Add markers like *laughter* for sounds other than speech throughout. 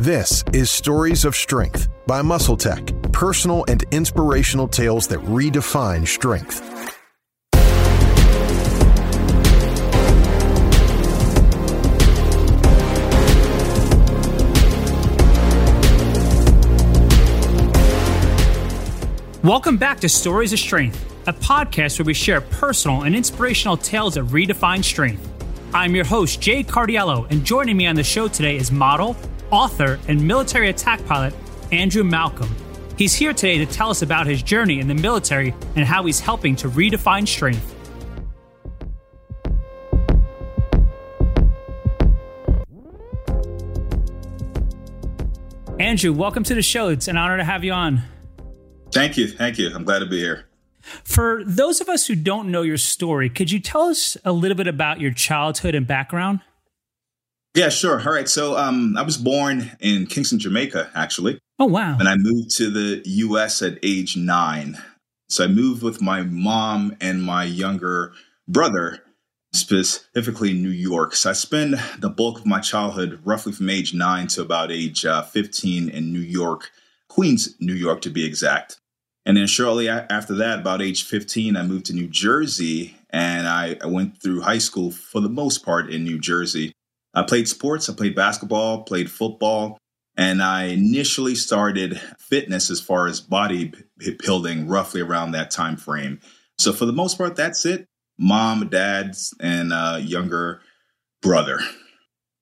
This is Stories of Strength by MuscleTech, personal and inspirational tales that redefine strength. Welcome back to Stories of Strength, a podcast where we share personal and inspirational tales that redefine strength. I'm your host, Jay Cardiello, and joining me on the show today is model, author, and military attack pilot Andrew Malcolm. He's here today to tell us about his journey in the military and how he's helping to redefine strength. Andrew, welcome to the show. It's an honor to have you on. Thank you. Thank you. I'm glad to be here. For those of us who don't know your story, could you tell us a little bit about your childhood and background? Yeah, sure. All right. So um, I was born in Kingston, Jamaica, actually. Oh, wow. And I moved to the U.S. at age nine. So I moved with my mom and my younger brother, specifically New York. So I spent the bulk of my childhood, roughly from age nine to about age uh, 15, in New York, Queens, New York to be exact. And then shortly after that, about age 15, I moved to New Jersey and I, I went through high school for the most part in New Jersey. I played sports. I played basketball, played football, and I initially started fitness as far as body building roughly around that time frame. So for the most part, that's it. Mom, dad, and uh, younger brother.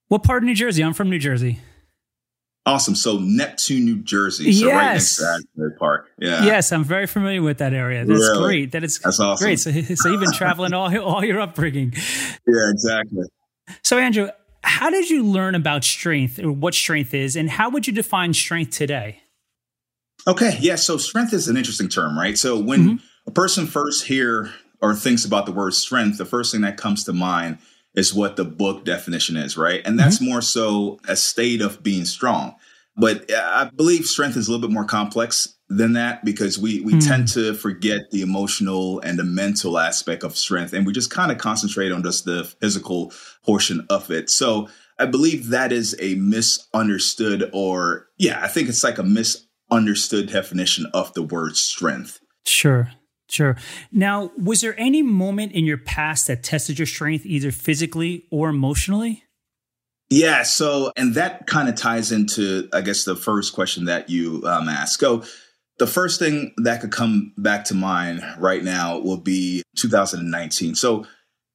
What part of New Jersey? I'm from New Jersey. Awesome. So Neptune, New Jersey. So yes. right next to Asbury Park. Yeah. Yes, I'm very familiar with that area. That's really? great. That is That's awesome. great. So, so you've been traveling all all your upbringing. *laughs* Yeah, exactly. So Andrew, how did you learn about strength or what strength is and how would you define strength today? Okay, yeah, so strength is an interesting term, right? So when mm-hmm. a person first hear or thinks about the word strength, the first thing that comes to mind is what the book definition is, right? And that's mm-hmm. more so a state of being strong. But I believe strength is a little bit more complex than that because we we mm. tend to forget the emotional and the mental aspect of strength and we just kind of concentrate on just the physical portion of it. So I believe that is a misunderstood or yeah, I think it's like a misunderstood definition of the word strength. Sure. Sure. Now, was there any moment in your past that tested your strength either physically or emotionally? Yeah. So, and that kind of ties into, I guess, the first question that you um, asked. So, the first thing that could come back to mind right now will be 2019. So,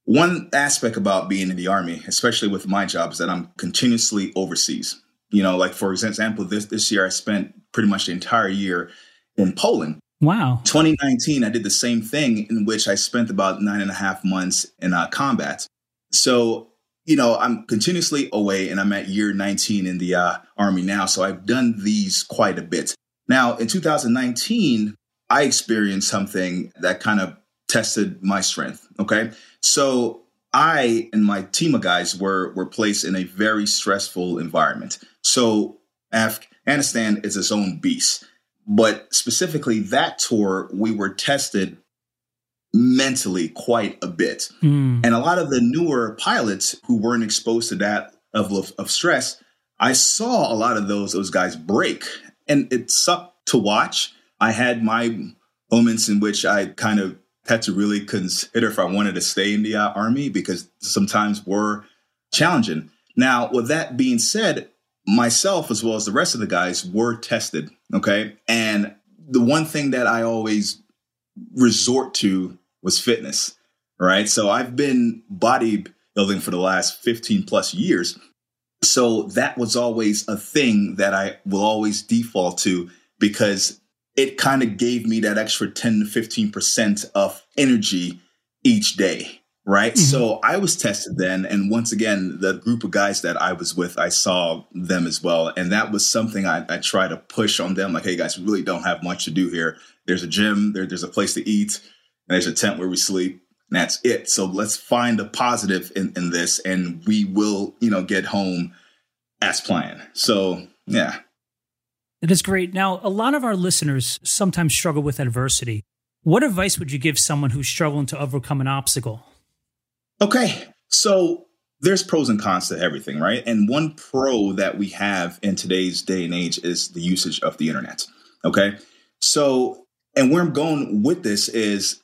one aspect about being in the Army, especially with my job, is that I'm continuously overseas. You know, like for example, this, this year I spent pretty much the entire year in Poland. Wow. 2019, I did the same thing in which I spent about nine and a half months in uh, combat. So, you know, I'm continuously away and I'm at year 19 in the uh, Army now. So I've done these quite a bit. Now, in 2019, I experienced something that kind of tested my strength. Okay. So I and my team of guys were, were placed in a very stressful environment. So Afghanistan is its own beast. But specifically, that tour, we were tested mentally quite a bit. Mm. And a lot of the newer pilots who weren't exposed to that level of, of stress, I saw a lot of those those guys break and it sucked to watch. I had my moments in which I kind of had to really consider if I wanted to stay in the uh, army because sometimes were challenging. Now, with that being said, myself as well as the rest of the guys were tested. Okay. And the one thing that I always resort to was fitness. Right. So I've been bodybuilding for the last 15 plus years. So that was always a thing that I will always default to because it kind of gave me that extra 10 to 15% of energy each day. Right. Mm-hmm. So I was tested then. And once again, the group of guys that I was with, I saw them as well. And that was something I, I try to push on them like, hey, guys, we really don't have much to do here. There's a gym, there, there's a place to eat, and there's a tent where we sleep. And that's it. So let's find a positive in, in this and we will, you know, get home as planned. So, yeah. It is great. Now, a lot of our listeners sometimes struggle with adversity. What advice would you give someone who's struggling to overcome an obstacle? Okay. So, there's pros and cons to everything, right? And one pro that we have in today's day and age is the usage of the internet. Okay. So, and where I'm going with this is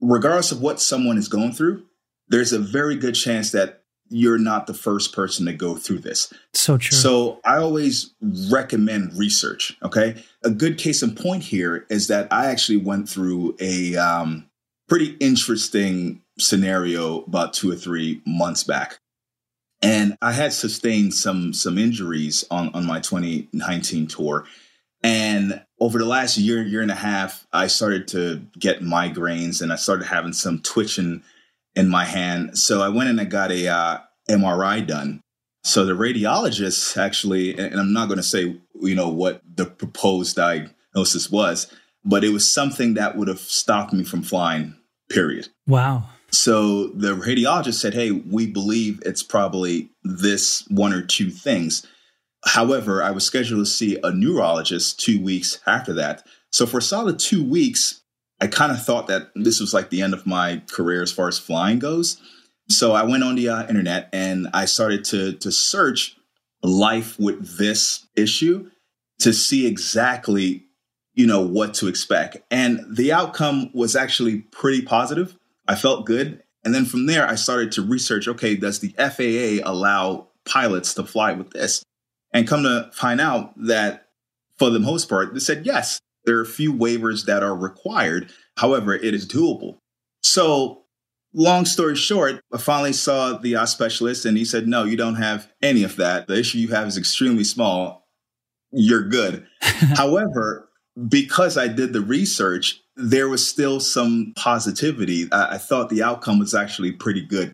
regardless of what someone is going through, there's a very good chance that you're not the first person to go through this. So true. So I always recommend research. Okay. A good case in point here is that I actually went through a um, pretty interesting scenario about two or three months back. And I had sustained some some injuries on, on my 2019 tour. And over the last year, year and a half, I started to get migraines and I started having some twitching in my hand. So I went and I got a uh, MRI done. So the radiologist actually, and I'm not going to say, you know, what the proposed diagnosis was, but it was something that would have stopped me from flying, period. Wow. So the radiologist said, Hey, we believe it's probably this one or two things. However, I was scheduled to see a neurologist two weeks after that. So for a solid two weeks, I kind of thought that this was like the end of my career as far as flying goes. So I went on the uh, internet and I started to to search life with this issue to see exactly you know what to expect. And the outcome was actually pretty positive. I felt good. And then from there I started to research, okay, does the FAA allow pilots to fly with this? And come to find out that for the most part, they said yes. There are a few waivers that are required. However, it is doable. So, long story short, I finally saw the uh, specialist and he said, No, you don't have any of that. The issue you have is extremely small. You're good. *laughs* However, because I did the research, there was still some positivity. I, I thought the outcome was actually pretty good.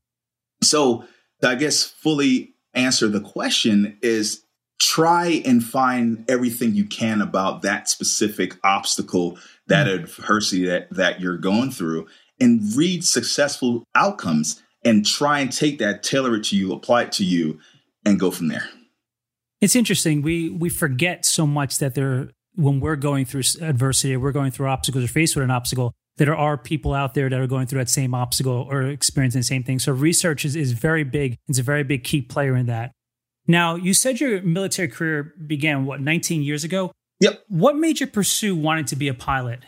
So, I guess fully answer the question is try and find everything you can about that specific obstacle, that mm-hmm. adversity that, that you're going through, and read successful outcomes and try and take that, tailor it to you, apply it to you, and go from there. It's interesting. We we forget so much that there when we're going through adversity, we're going through obstacles or faced with an obstacle, there are people out there that are going through that same obstacle or experiencing the same thing. So research is, is very big. It's a very big key player in that. Now, you said your military career began, what, 19 years ago? Yep. What made you pursue wanting to be a pilot?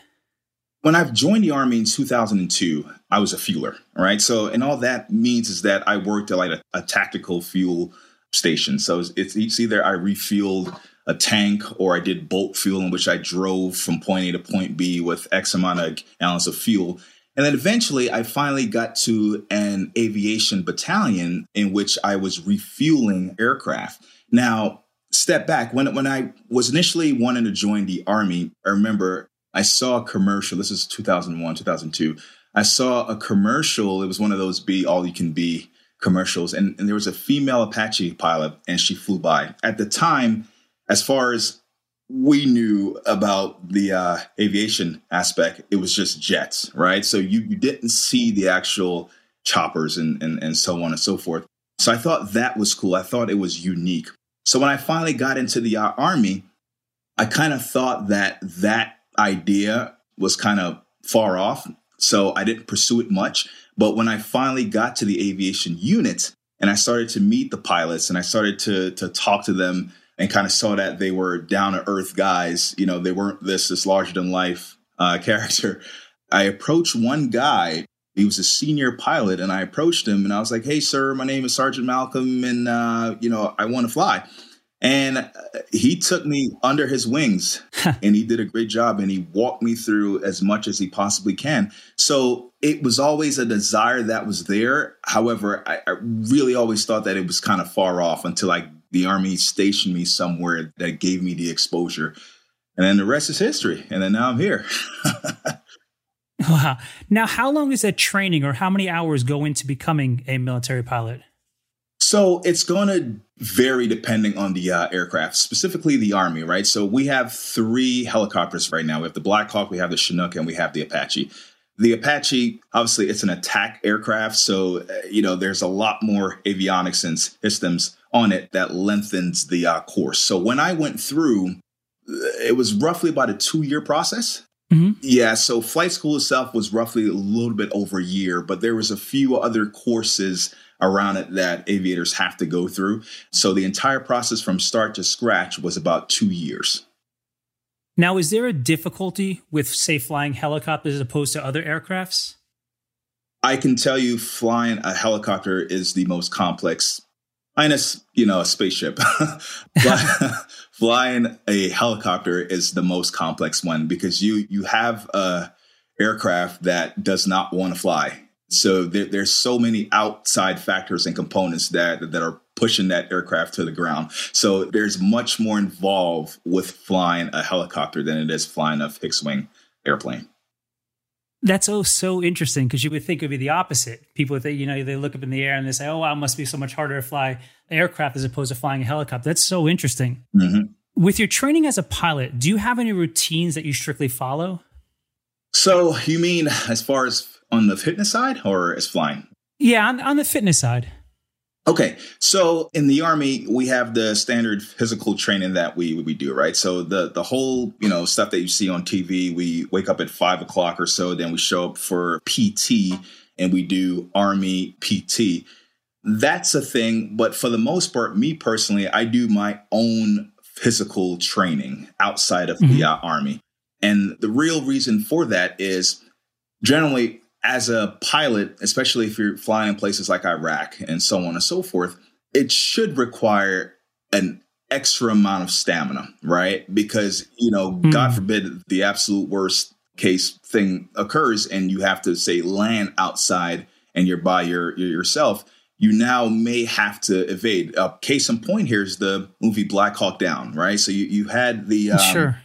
When I joined the Army in 2002, I was a fueler, right? So, and all that means is that I worked at like a, a tactical fuel station. So it's, it's either I refueled a tank or I did bulk fuel in which I drove from point A to point B with X amount of gallons of fuel. And then eventually I finally got to an aviation battalion in which I was refueling aircraft. Now, step back, when, when I was initially wanting to join the Army, I remember I saw a commercial. This is 2001, 2002. I saw a commercial. It was one of those be all you can be commercials. And, and there was a female Apache pilot and she flew by. At the time, as far as we knew about the uh, aviation aspect, it was just jets, right? So you, you didn't see the actual choppers and, and, and so on and so forth. So I thought that was cool. I thought it was unique. So when I finally got into the uh, Army, I kind of thought that that idea was kind of far off. So I didn't pursue it much. But when I finally got to the aviation unit and I started to meet the pilots and I started to, to talk to them and kind of saw that they were down to earth guys. You know, they weren't this this larger than life uh, *laughs* character. I approached one guy. He was a senior pilot, and I approached him and I was like, "Hey, sir, my name is Sergeant Malcolm, and uh, you know, I want to fly." And uh, he took me under his wings *laughs* and he did a great job and he walked me through as much as he possibly can. So it was always a desire that was there. However, I, I really always thought that it was kind of far off until I the army stationed me somewhere that gave me the exposure. And then the rest is history. And then now I'm here. *laughs* wow. Now, how long is that training or how many hours go into becoming a military pilot? So it's going to vary depending on the uh, aircraft, specifically the Army, right? So we have three helicopters right now. We have the Black Hawk, we have the Chinook, and we have the Apache. The Apache, obviously, it's an attack aircraft. So, uh, you know, there's a lot more avionics and systems on it that lengthens the uh, course. So when I went through, it was roughly about a two year process. Mm-hmm. Yeah, so flight school itself was roughly a little bit over a year, but there was a few other courses around it that aviators have to go through. So the entire process from start to scratch was about two years. Now, is there a difficulty with, say, flying helicopters as opposed to other aircrafts? I can tell you, flying a helicopter is the most complex, minus you know a spaceship. *laughs* *laughs* flying a helicopter is the most complex one because you you have a aircraft that does not want to fly. So there, there's so many outside factors and components that that are pushing that aircraft to the ground. So there's much more involved with flying a helicopter than it is flying a fixed wing airplane. That's oh so interesting because you would think it would be the opposite. People would think, you know, they look up in the air and they say, "Oh, wow, it must be so much harder to fly an aircraft as opposed to flying a helicopter." That's so interesting. Mm-hmm. With your training as a pilot, do you have any routines that you strictly follow? So you mean as far as on the fitness side or as flying? Yeah, on, on the fitness side. Okay, so in the army, we have the standard physical training that we we do, right? So the the whole you know stuff that you see on TV, we wake up at five o'clock or so, then we show up for PT and we do army PT. That's a thing, but for the most part, me personally, I do my own physical training outside of mm-hmm. the uh, army. And the real reason for that is generally as a pilot, especially if you're flying in places like Iraq and so on and so forth, it should require an extra amount of stamina, right? Because, you know, mm. God forbid the absolute worst case thing occurs and you have to say land outside and you're by your, your yourself you now may have to evade. Uh, case in point here is the movie Black Hawk Down, right? So you, you had the um, sure,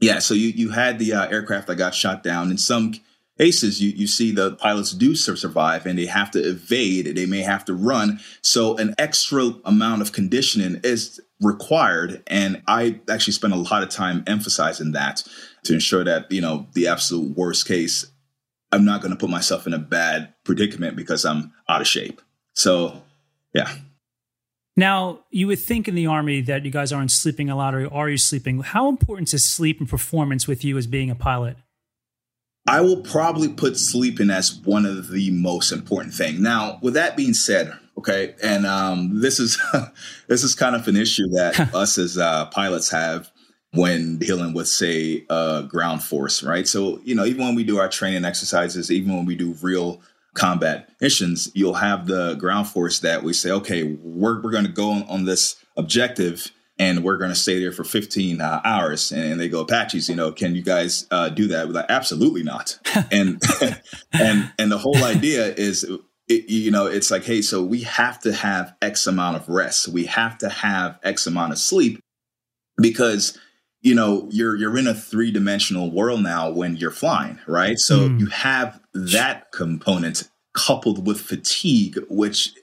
yeah. So you you had the uh, aircraft that got shot down. In some cases, you you see the pilots do survive and they have to evade. They may have to run. So an extra amount of conditioning is required, and I actually spend a lot of time emphasizing that to ensure that you know the absolute worst case. I'm not going to put myself in a bad predicament because I'm out of shape. So, yeah. Now, you would think in the Army that you guys aren't sleeping a lot, or are you sleeping? How important is sleep and performance with you as being a pilot? I will probably put sleeping as one of the most important thing. Now, with that being said, okay, and um, this is *laughs* this is kind of an issue that *laughs* us as uh, pilots have when dealing with, say, uh, ground force, right? So, you know, even when we do our training exercises, even when we do real combat missions, you'll have the ground force that we say, okay, we're, we're going to go on, on, this objective and we're going to stay there for 15 uh, hours. And they go, Apaches, you know, can you guys uh, do that? We're like, absolutely not. *laughs* and, *laughs* and, and the whole idea is, it, you know, it's like, hey, so we have to have X amount of rest. We have to have X amount of sleep because you know you're you're in a three dimensional world now when you're flying, right? So mm. you have that component coupled with fatigue, which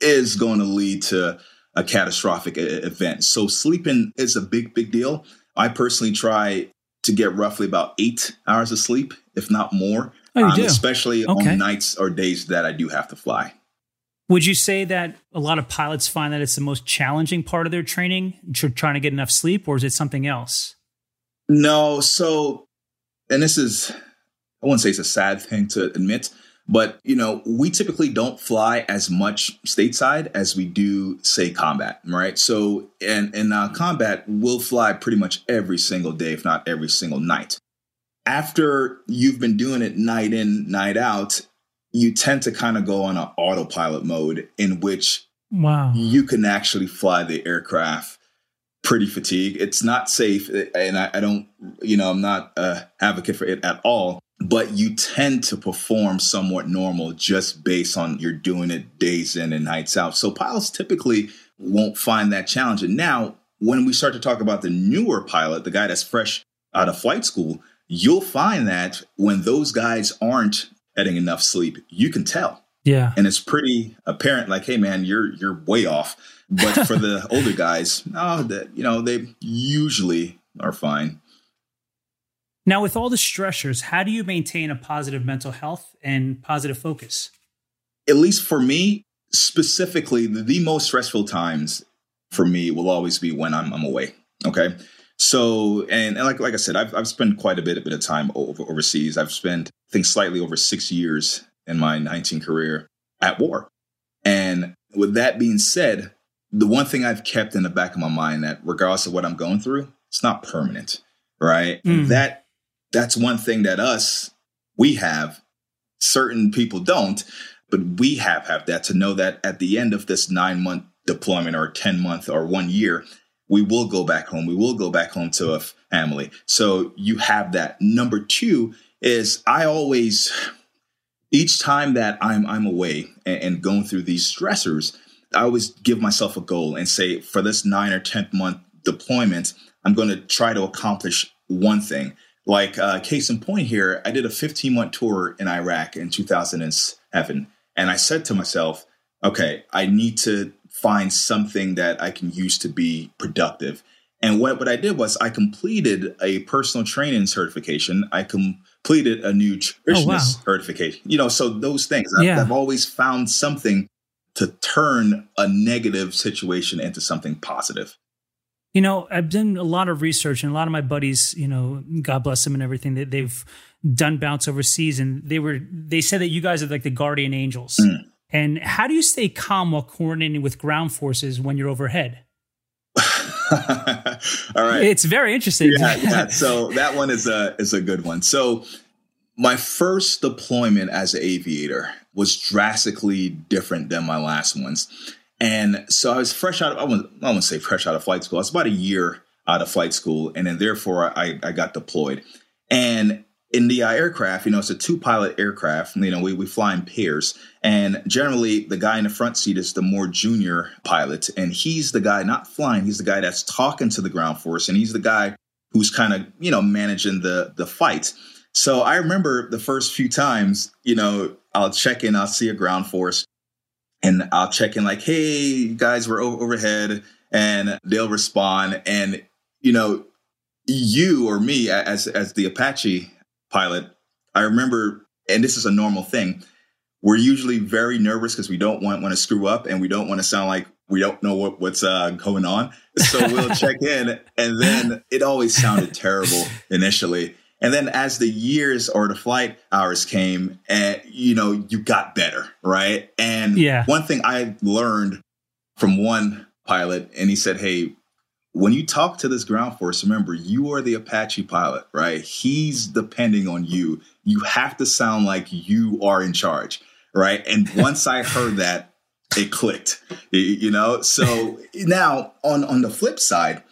is going to lead to a catastrophic event. So sleeping is a big big deal. I personally try to get roughly about eight hours of sleep, if not more, oh, um, especially okay. on nights or days that I do have to fly. Would you say that a lot of pilots find that it's the most challenging part of their training, trying to get enough sleep, or is it something else? No. So, and this is, I wouldn't say it's a sad thing to admit, but you know, we typically don't fly as much stateside as we do, say, combat, right? So, and in uh, combat, we'll fly pretty much every single day, if not every single night. After you've been doing it night in, night out, you tend to kind of go on an autopilot mode in which wow. you can actually fly the aircraft pretty fatigued. It's not safe, and I, I don't, you know, I'm not a advocate for it at all. But you tend to perform somewhat normal just based on you're doing it days in and nights out. So pilots typically won't find that challenging. Now, when we start to talk about the newer pilot, the guy that's fresh out of flight school, you'll find that when those guys aren't getting enough sleep, you can tell. Yeah. And it's pretty apparent like, hey man, you're you're way off. But for the *laughs* older guys, oh that you know, they usually are fine. Now with all the stressors, how do you maintain a positive mental health and positive focus? At least for me, specifically, the, the most stressful times for me will always be when I'm, I'm away. Okay. So, and, and, like like I said, I've I've spent quite a bit a bit of time over, overseas. I've spent I think slightly over six years in my 19 career at war, And with that being said, the one thing I've kept in the back of my mind that regardless of what I'm going through, it's not permanent, right? Mm. That that's one thing that us we have certain people don't, but we have have that to know that at the end of this 9 month deployment or 10 month or 1 year, we will go back home. We will go back home to a family. So you have that. Number 2 is I always each time that I'm I'm away and, and going through these stressors, I always give myself a goal and say for this 9 or 10th month deployment, I'm going to try to accomplish one thing. Like uh, case in point here, I did a 15 month tour in Iraq in 2007, and I said to myself, okay, I need to find something that I can use to be productive. And what, what I did was I completed a personal training certification. I completed a nutritionist oh, wow. certification. You know, so those things. I've, yeah. I've always found something to turn a negative situation into something positive. You know, I've done a lot of research, and a lot of my buddies, you know, God bless them and everything, that they've done bounce overseas, and they were they said that you guys are like the guardian angels. Mm. And how do you stay calm while coordinating with ground forces when you're overhead? *laughs* All right, it's very interesting. Yeah, *laughs* yeah. So that one is a is a good one. So my first deployment as an aviator was drastically different than my last ones. And so I was fresh out of, I wouldn't, I wouldn't say fresh out of flight school. I was about a year out of flight school. And then therefore I, I got deployed. And in the uh, aircraft, you know, it's a two pilot aircraft. You know, we, we fly in pairs. And generally, the guy in the front seat is the more junior pilot. And he's the guy not flying, he's the guy that's talking to the ground force. And he's the guy who's kind of, you know, managing the, the fight. So I remember the first few times, you know, I'll check in, I'll see a ground force and I'll check in like, hey, guys, we're overhead, and they'll respond. And you know, you or me as as the Apache pilot, I remember, and this is a normal thing. We're usually very nervous because we don't want want to screw up, and we don't want to sound like we don't know what, what's uh, going on. So we'll *laughs* check in, and then it always sounded terrible *laughs* initially. And then as the years or the flight hours came, and you know, you got better, right? And yeah. one thing I learned from one pilot, and he said, Hey, when you talk to this ground force, remember you are the Apache pilot, right? He's depending on you. You have to sound like you are in charge, right? And *laughs* once I heard that, it clicked, you know? So now on, on the flip side,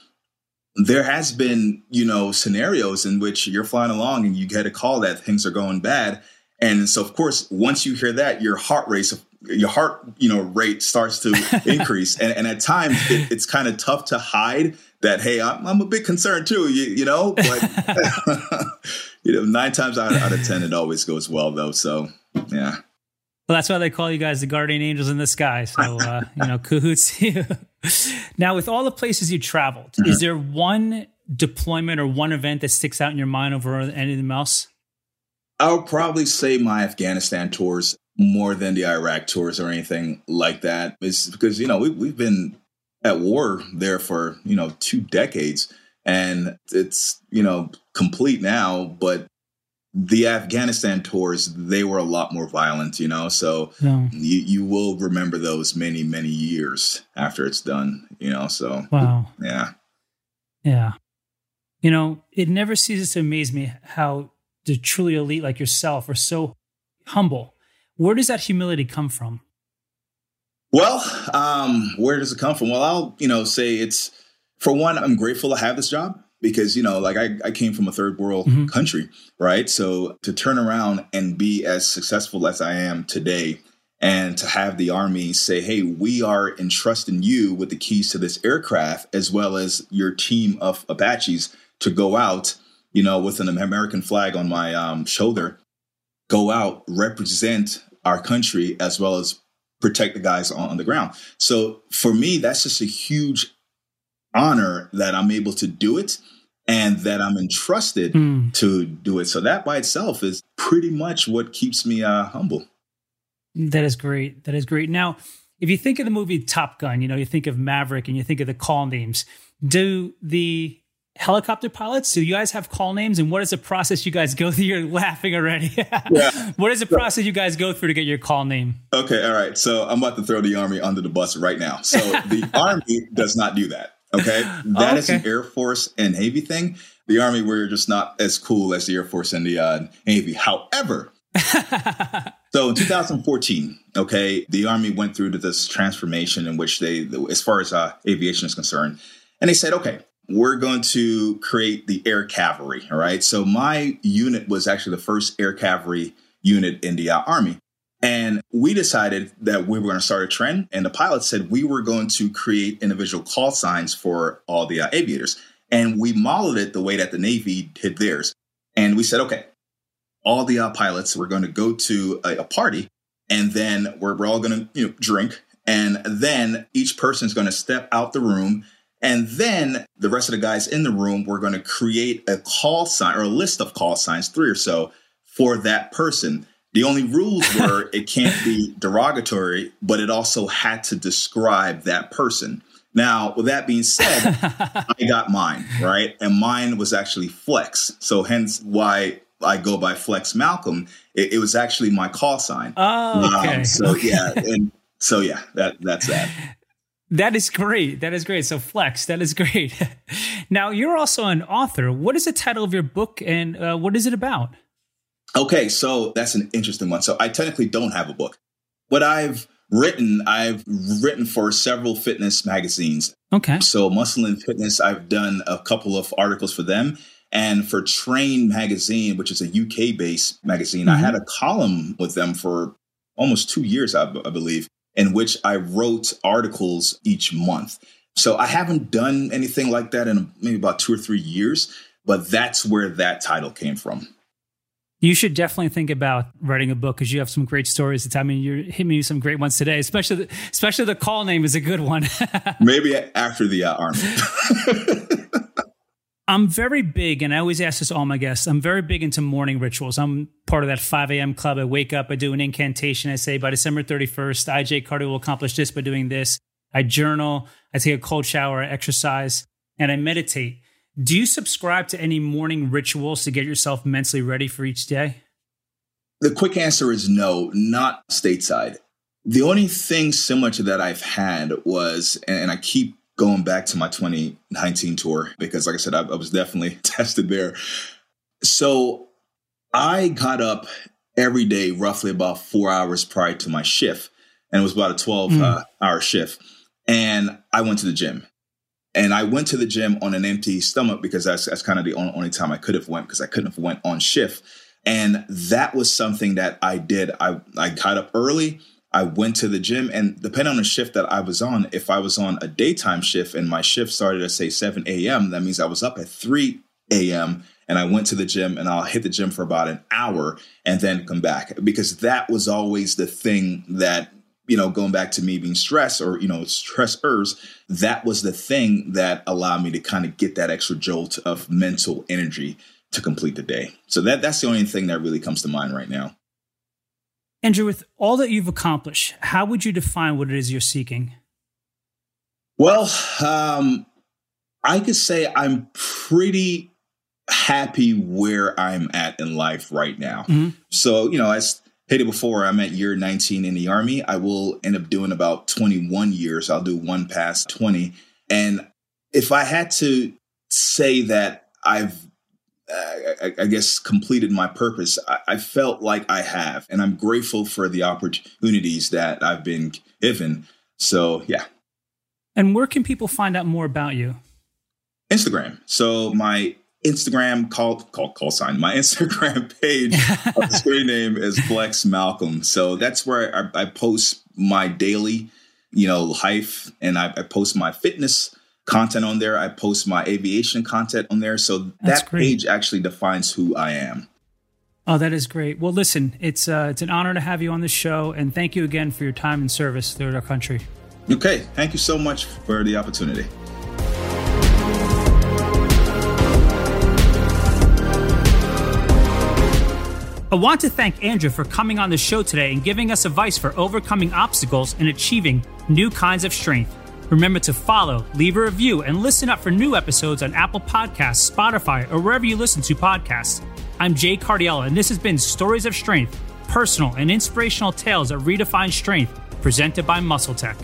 there has been, you know, scenarios in which you're flying along and you get a call that things are going bad. And so, of course, once you hear that, your heart rate, your heart, you know, rate starts to *laughs* increase. And, and, at times, it, it's kind of tough to hide that. Hey, I'm, I'm a bit concerned too. You, you know, but *laughs* *laughs* you know, nine times out, out of ten, it always goes well, though. So, yeah. Well, that's why they call you guys the guardian angels in the sky. So, uh, you know, cahoots *laughs* you. now, with all the places you traveled, mm-hmm. is there one deployment or one event that sticks out in your mind over anything else? I'll probably say my Afghanistan tours more than the Iraq tours or anything like that. It's because, you know, we, we've been at war there for, you know, two decades and it's, you know, complete now, but the Afghanistan tours, they were a lot more violent, you know. So yeah. you you will remember those many many years after it's done, you know. So wow, yeah, yeah. You know, it never ceases to amaze me how the truly elite like yourself are so humble. Where does that humility come from? Well, um, where does it come from? Well, I'll you know say it's for one, I'm grateful to have this job because you know like i, I came from a third world mm-hmm. country right so to turn around and be as successful as i am today and to have the army say hey we are entrusting you with the keys to this aircraft as well as your team of apaches to go out you know with an american flag on my um, shoulder go out represent our country as well as protect the guys on, on the ground so for me that's just a huge honor that I'm able to do it and that I'm entrusted mm. to do it. So that by itself is pretty much what keeps me uh, humble. That is great. That is great. Now, if you think of the movie Top Gun, you know, you think of Maverick and you think of the call names. Do the helicopter pilots? Do you guys have call names? And what is the process you guys go *laughs* through? You're laughing already. *laughs* yeah. What is the process you guys go through to get your call name? Okay, all right. So I'm about to throw the Army under the bus right now. So the *laughs* Army does not do that. Okay. *laughs* that oh, okay. is an Air Force and Navy thing. The Army, we're just not as cool as the Air Force and the uh, Navy. However, *laughs* so in 2014, okay, the Army went through this transformation in which they, as far as uh, aviation is concerned, and they said, okay, we're going to create the air cavalry. All right. So my unit was actually the first air cavalry unit in the uh, Army. And we decided that we were going to start a trend. And the pilot said we were going to create individual call signs for all the uh, aviators. And we modeled it the way that the Navy did theirs. And we said, okay, all the uh, pilots, we're going to go to a, a party and then we're, we're all going to you know, drink. And then each person is going to step out the room and then the rest of the guys in the room, we're going to create a call sign or a list of call signs, three or so, for that person. The only rules were it can't be derogatory, but it also had to describe that person. Now, with that being said, *laughs* I got mine, right? And mine was actually Flex. So hence why I go by Flex Malcolm. It, it was actually my call sign. Oh, okay. Um, so okay. yeah, and so yeah, that that's that. That is great. That is great. So flex. That is great. *laughs* now you're also an author. What is the title of your book, and uh, what is it about? Okay, so that's an interesting one. So I technically don't have a book. What I've written, I've written for several fitness magazines. Okay. So Muscle and Fitness, I've done a couple of articles for them. And for Train Magazine, which is a UK based magazine, mm-hmm. I had a column with them for almost two years, I, I believe in which I wrote articles each month. So I haven't done anything like that in maybe about two or three years, but that's where that title came from. You should definitely think about writing a book because you have some great stories. I mean, you're hitting me some great ones today, especially the, especially the call name is a good one. *laughs* maybe after the uh, army. *laughs* I'm very big, and I always ask this all my guests. I'm very big into morning rituals. I'm part of that 5 a.m. club. I wake up, I do an incantation. I say by December 31st, IJ Carter will accomplish this by doing this. I journal, I take a cold shower, I exercise, and I meditate. Do you subscribe to any morning rituals to get yourself mentally ready for each day? The quick answer is no, not stateside. The only thing similar to that I've had was, and I keep going back to my 2019 tour because, like I said, I, I was definitely *laughs* tested there. So I got up every day roughly about four hours prior to my shift, and it was about a 12 mm. uh, hour shift. And I went to the gym. And I went to the gym on an empty stomach because that's, that's kind of the only, only time I could have went because I couldn't have went on shift. And that was something that I did. I, I got up early. I went to the gym and depending on the shift that I was on, if I was on a daytime shift and my shift started at say 7 a.m., that means I was up at 3 a.m. and I went to the gym and I'll hit the gym for about an hour and then come back because that was always the thing that you know, going back to me being stressed or, you know, stressors, that was the thing that allowed me to kind of get that extra jolt of mental energy to complete the day. So that that's the only thing that really comes to mind right now. Andrew, with all that you've accomplished, how would you define what it is you're seeking? Well, um, I could say I'm pretty happy where I'm at in life right now. Mm-hmm. So, you know, as stated before, I'm at year 19 in the Army. I will end up doing about 21 years. I'll do one past 20. And if I had to say that I've I, I, guess completed my purpose. I, I, felt like I have, and I'm grateful for the opportunities that I've been given. So yeah. And where can people find out more about you? Instagram. So my Instagram call call call sign. My *laughs* Instagram page, screen name is Flex Malcolm. So that's where I, I post my daily, you know, life, and I, I post my fitness content on there. I post my aviation content on there. So That's that great. page actually defines who I am. Oh, that is great. Well, listen, it's uh, it's an honor to have you on the show, and thank you again for your time and service to our country. Okay, thank you so much for the opportunity. I want to thank Andrew for coming on the show today and giving us advice for overcoming obstacles and achieving new kinds of strength. Remember to follow, leave a review, and listen up for new episodes on Apple Podcasts, Spotify, or wherever you listen to podcasts. I'm Jay Cardiello, and this has been Stories of Strength, personal and inspirational tales that redefine strength, presented by MuscleTech.